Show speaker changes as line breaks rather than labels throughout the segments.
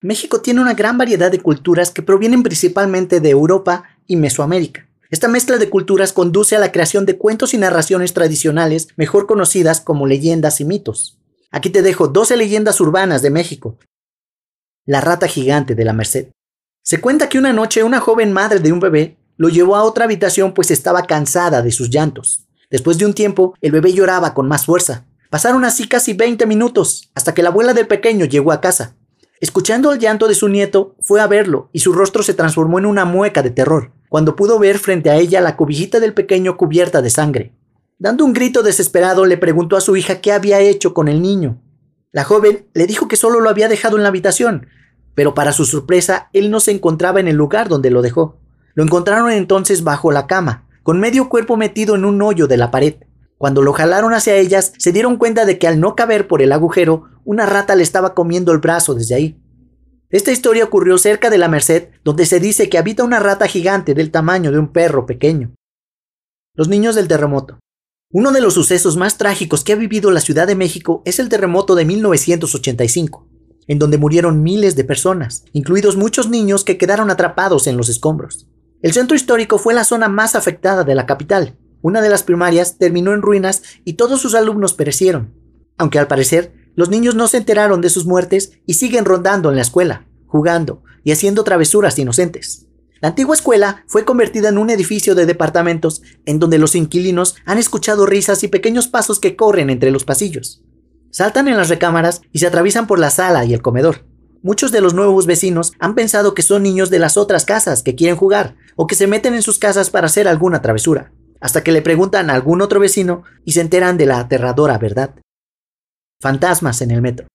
México tiene una gran variedad de culturas que provienen principalmente de Europa y Mesoamérica. Esta mezcla de culturas conduce a la creación de cuentos y narraciones tradicionales mejor conocidas como leyendas y mitos. Aquí te dejo 12 leyendas urbanas de México. La rata gigante de la Merced. Se cuenta que una noche una joven madre de un bebé lo llevó a otra habitación pues estaba cansada de sus llantos. Después de un tiempo, el bebé lloraba con más fuerza. Pasaron así casi 20 minutos, hasta que la abuela del pequeño llegó a casa. Escuchando el llanto de su nieto, fue a verlo y su rostro se transformó en una mueca de terror, cuando pudo ver frente a ella la cobijita del pequeño cubierta de sangre. Dando un grito desesperado, le preguntó a su hija qué había hecho con el niño. La joven le dijo que solo lo había dejado en la habitación, pero para su sorpresa, él no se encontraba en el lugar donde lo dejó. Lo encontraron entonces bajo la cama, con medio cuerpo metido en un hoyo de la pared. Cuando lo jalaron hacia ellas, se dieron cuenta de que al no caber por el agujero, una rata le estaba comiendo el brazo desde ahí. Esta historia ocurrió cerca de la Merced, donde se dice que habita una rata gigante del tamaño de un perro pequeño. Los niños del terremoto. Uno de los sucesos más trágicos que ha vivido la Ciudad de México es el terremoto de 1985, en donde murieron miles de personas, incluidos muchos niños que quedaron atrapados en los escombros. El centro histórico fue la zona más afectada de la capital, una de las primarias terminó en ruinas y todos sus alumnos perecieron, aunque al parecer los niños no se enteraron de sus muertes y siguen rondando en la escuela, jugando y haciendo travesuras inocentes. La antigua escuela fue convertida en un edificio de departamentos en donde los inquilinos han escuchado risas y pequeños pasos que corren entre los pasillos. Saltan en las recámaras y se atraviesan por la sala y el comedor. Muchos de los nuevos vecinos han pensado que son niños de las otras casas que quieren jugar o que se meten en sus casas para hacer alguna travesura hasta que le preguntan a algún otro vecino y se enteran de la aterradora verdad. Fantasmas en el metro.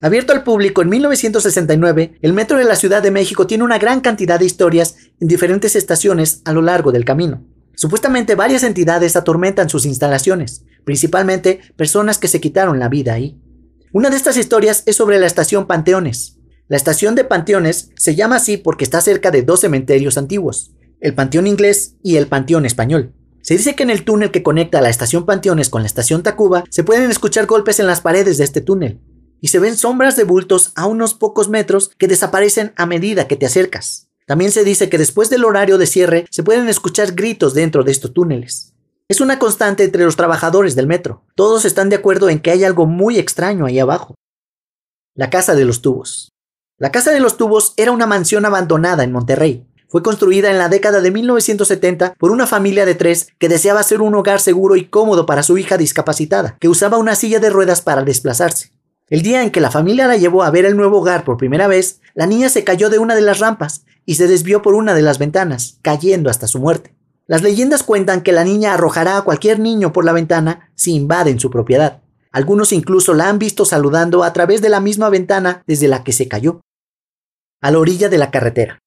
Abierto al público en 1969, el metro de la Ciudad de México tiene una gran cantidad de historias en diferentes estaciones a lo largo del camino. Supuestamente varias entidades atormentan sus instalaciones, principalmente personas que se quitaron la vida ahí. Una de estas historias es sobre la estación Panteones. La estación de Panteones se llama así porque está cerca de dos cementerios antiguos, el Panteón inglés y el Panteón español. Se dice que en el túnel que conecta la estación Panteones con la estación Tacuba se pueden escuchar golpes en las paredes de este túnel, y se ven sombras de bultos a unos pocos metros que desaparecen a medida que te acercas. También se dice que después del horario de cierre se pueden escuchar gritos dentro de estos túneles. Es una constante entre los trabajadores del metro. Todos están de acuerdo en que hay algo muy extraño ahí abajo. La Casa de los Tubos. La Casa de los Tubos era una mansión abandonada en Monterrey. Fue construida en la década de 1970 por una familia de tres que deseaba ser un hogar seguro y cómodo para su hija discapacitada, que usaba una silla de ruedas para desplazarse. El día en que la familia la llevó a ver el nuevo hogar por primera vez, la niña se cayó de una de las rampas y se desvió por una de las ventanas, cayendo hasta su muerte. Las leyendas cuentan que la niña arrojará a cualquier niño por la ventana si invaden su propiedad. Algunos incluso la han visto saludando a través de la misma ventana desde la que se cayó. A la orilla de la carretera.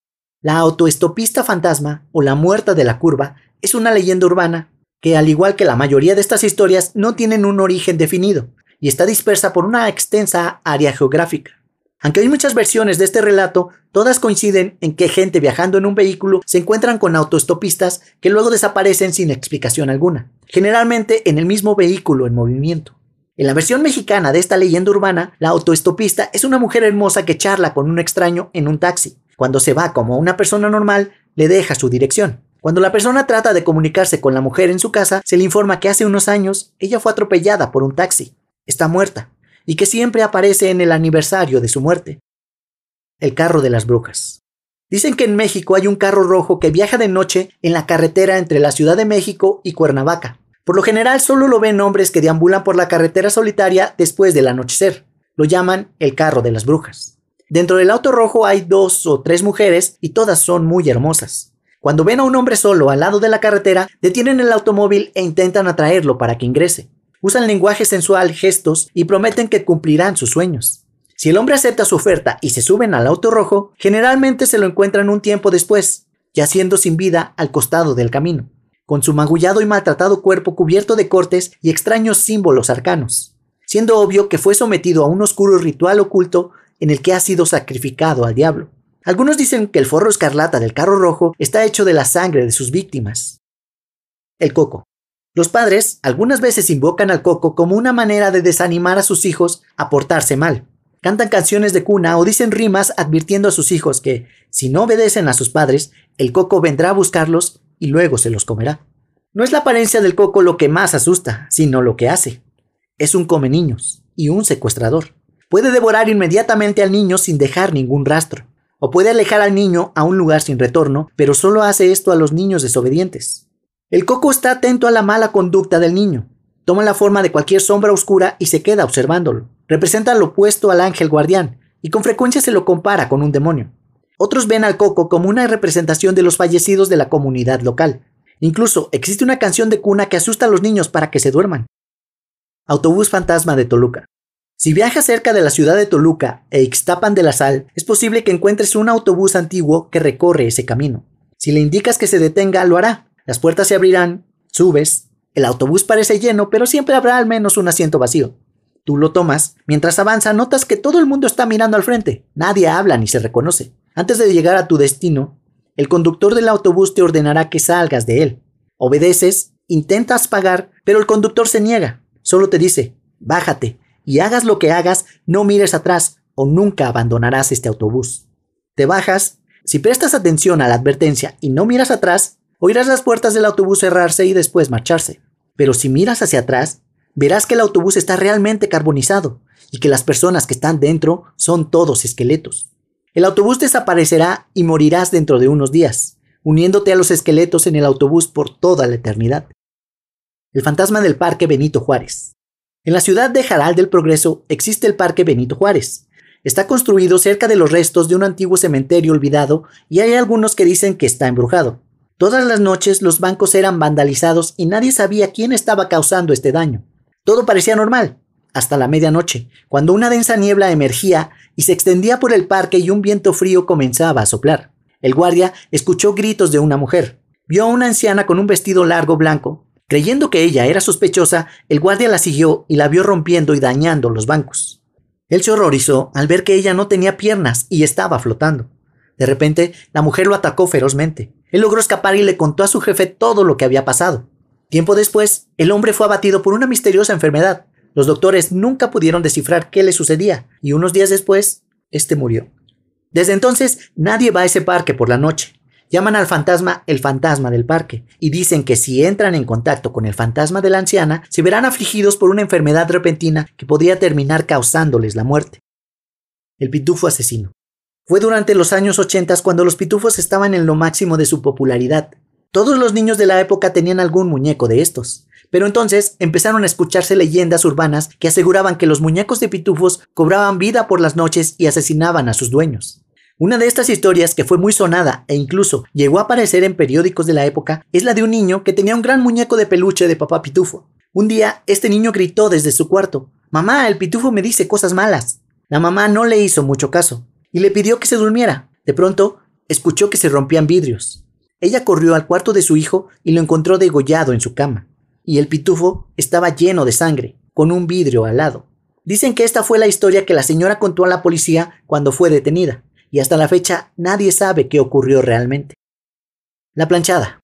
La autoestopista fantasma o la muerta de la curva es una leyenda urbana que, al igual que la mayoría de estas historias, no tienen un origen definido y está dispersa por una extensa área geográfica. Aunque hay muchas versiones de este relato, todas coinciden en que gente viajando en un vehículo se encuentran con autoestopistas que luego desaparecen sin explicación alguna, generalmente en el mismo vehículo en movimiento. En la versión mexicana de esta leyenda urbana, la autoestopista es una mujer hermosa que charla con un extraño en un taxi. Cuando se va como una persona normal, le deja su dirección. Cuando la persona trata de comunicarse con la mujer en su casa, se le informa que hace unos años ella fue atropellada por un taxi, está muerta, y que siempre aparece en el aniversario de su muerte. El carro de las brujas. Dicen que en México hay un carro rojo que viaja de noche en la carretera entre la Ciudad de México y Cuernavaca. Por lo general solo lo ven hombres que deambulan por la carretera solitaria después del anochecer. Lo llaman el carro de las brujas. Dentro del auto rojo hay dos o tres mujeres y todas son muy hermosas. Cuando ven a un hombre solo al lado de la carretera, detienen el automóvil e intentan atraerlo para que ingrese. Usan lenguaje sensual, gestos y prometen que cumplirán sus sueños. Si el hombre acepta su oferta y se suben al auto rojo, generalmente se lo encuentran un tiempo después, yaciendo sin vida al costado del camino, con su magullado y maltratado cuerpo cubierto de cortes y extraños símbolos arcanos, siendo obvio que fue sometido a un oscuro ritual oculto en el que ha sido sacrificado al diablo. Algunos dicen que el forro escarlata del carro rojo está hecho de la sangre de sus víctimas. El coco. Los padres algunas veces invocan al coco como una manera de desanimar a sus hijos a portarse mal. cantan canciones de cuna o dicen rimas advirtiendo a sus hijos que, si no obedecen a sus padres, el coco vendrá a buscarlos y luego se los comerá. No es la apariencia del coco lo que más asusta, sino lo que hace. Es un come niños y un secuestrador. Puede devorar inmediatamente al niño sin dejar ningún rastro, o puede alejar al niño a un lugar sin retorno, pero solo hace esto a los niños desobedientes. El coco está atento a la mala conducta del niño, toma la forma de cualquier sombra oscura y se queda observándolo. Representa lo opuesto al ángel guardián, y con frecuencia se lo compara con un demonio. Otros ven al coco como una representación de los fallecidos de la comunidad local. Incluso existe una canción de cuna que asusta a los niños para que se duerman. Autobús fantasma de Toluca. Si viajas cerca de la ciudad de Toluca e Ixtapan de la Sal, es posible que encuentres un autobús antiguo que recorre ese camino. Si le indicas que se detenga, lo hará. Las puertas se abrirán, subes, el autobús parece lleno, pero siempre habrá al menos un asiento vacío. Tú lo tomas, mientras avanza notas que todo el mundo está mirando al frente, nadie habla ni se reconoce. Antes de llegar a tu destino, el conductor del autobús te ordenará que salgas de él. Obedeces, intentas pagar, pero el conductor se niega. Solo te dice, bájate, y hagas lo que hagas, no mires atrás, o nunca abandonarás este autobús. Te bajas, si prestas atención a la advertencia y no miras atrás, oirás las puertas del autobús cerrarse y después marcharse. Pero si miras hacia atrás, verás que el autobús está realmente carbonizado y que las personas que están dentro son todos esqueletos. El autobús desaparecerá y morirás dentro de unos días, uniéndote a los esqueletos en el autobús por toda la eternidad. El fantasma del Parque Benito Juárez. En la ciudad de Jaral del Progreso existe el Parque Benito Juárez. Está construido cerca de los restos de un antiguo cementerio olvidado y hay algunos que dicen que está embrujado. Todas las noches los bancos eran vandalizados y nadie sabía quién estaba causando este daño. Todo parecía normal, hasta la medianoche, cuando una densa niebla emergía y se extendía por el parque y un viento frío comenzaba a soplar. El guardia escuchó gritos de una mujer. Vio a una anciana con un vestido largo blanco. Creyendo que ella era sospechosa, el guardia la siguió y la vio rompiendo y dañando los bancos. Él se horrorizó al ver que ella no tenía piernas y estaba flotando. De repente, la mujer lo atacó ferozmente. Él logró escapar y le contó a su jefe todo lo que había pasado. Tiempo después, el hombre fue abatido por una misteriosa enfermedad. Los doctores nunca pudieron descifrar qué le sucedía, y unos días después, este murió. Desde entonces, nadie va a ese parque por la noche. Llaman al fantasma el fantasma del parque, y dicen que si entran en contacto con el fantasma de la anciana, se verán afligidos por una enfermedad repentina que podría terminar causándoles la muerte. El pitufo asesino. Fue durante los años 80 cuando los pitufos estaban en lo máximo de su popularidad. Todos los niños de la época tenían algún muñeco de estos. Pero entonces empezaron a escucharse leyendas urbanas que aseguraban que los muñecos de pitufos cobraban vida por las noches y asesinaban a sus dueños. Una de estas historias que fue muy sonada e incluso llegó a aparecer en periódicos de la época es la de un niño que tenía un gran muñeco de peluche de papá pitufo. Un día, este niño gritó desde su cuarto, Mamá, el pitufo me dice cosas malas. La mamá no le hizo mucho caso, y le pidió que se durmiera. De pronto, escuchó que se rompían vidrios. Ella corrió al cuarto de su hijo y lo encontró degollado en su cama. Y el pitufo estaba lleno de sangre, con un vidrio al lado. Dicen que esta fue la historia que la señora contó a la policía cuando fue detenida, y hasta la fecha nadie sabe qué ocurrió realmente. La planchada.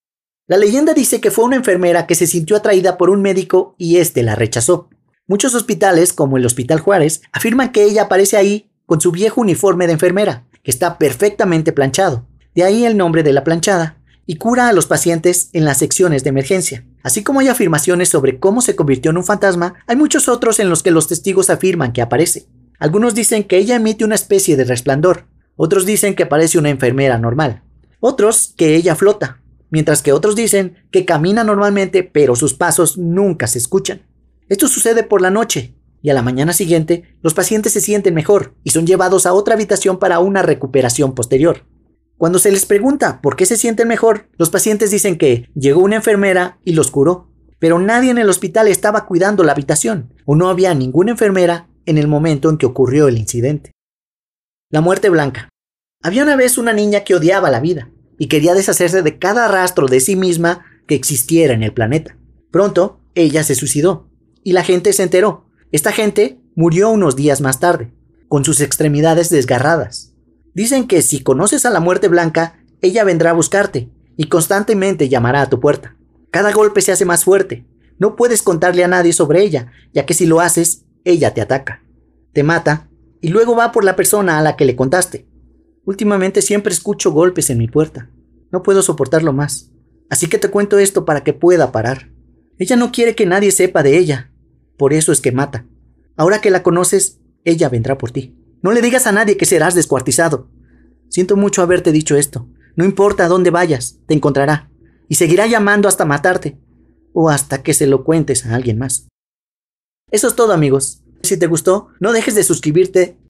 La leyenda dice que fue una enfermera que se sintió atraída por un médico y éste la rechazó. Muchos hospitales, como el Hospital Juárez, afirman que ella aparece ahí con su viejo uniforme de enfermera, que está perfectamente planchado. De ahí el nombre de la planchada, y cura a los pacientes en las secciones de emergencia. Así como hay afirmaciones sobre cómo se convirtió en un fantasma, hay muchos otros en los que los testigos afirman que aparece. Algunos dicen que ella emite una especie de resplandor, otros dicen que parece una enfermera normal, otros que ella flota, mientras que otros dicen que camina normalmente pero sus pasos nunca se escuchan. Esto sucede por la noche, y a la mañana siguiente los pacientes se sienten mejor y son llevados a otra habitación para una recuperación posterior. Cuando se les pregunta por qué se sienten mejor, los pacientes dicen que llegó una enfermera y los curó, pero nadie en el hospital estaba cuidando la habitación o no había ninguna enfermera en el momento en que ocurrió el incidente. La muerte blanca. Había una vez una niña que odiaba la vida y quería deshacerse de cada rastro de sí misma que existiera en el planeta. Pronto, ella se suicidó y la gente se enteró esta gente murió unos días más tarde, con sus extremidades desgarradas. Dicen que si conoces a la muerte blanca, ella vendrá a buscarte y constantemente llamará a tu puerta. Cada golpe se hace más fuerte. No puedes contarle a nadie sobre ella, ya que si lo haces, ella te ataca. Te mata y luego va por la persona a la que le contaste. Últimamente siempre escucho golpes en mi puerta. No puedo soportarlo más. Así que te cuento esto para que pueda parar. Ella no quiere que nadie sepa de ella. Por eso es que mata. Ahora que la conoces, ella vendrá por ti. No le digas a nadie que serás descuartizado. Siento mucho haberte dicho esto. No importa a dónde vayas, te encontrará. Y seguirá llamando hasta matarte. O hasta que se lo cuentes a alguien más. Eso es todo amigos. Si te gustó, no dejes de suscribirte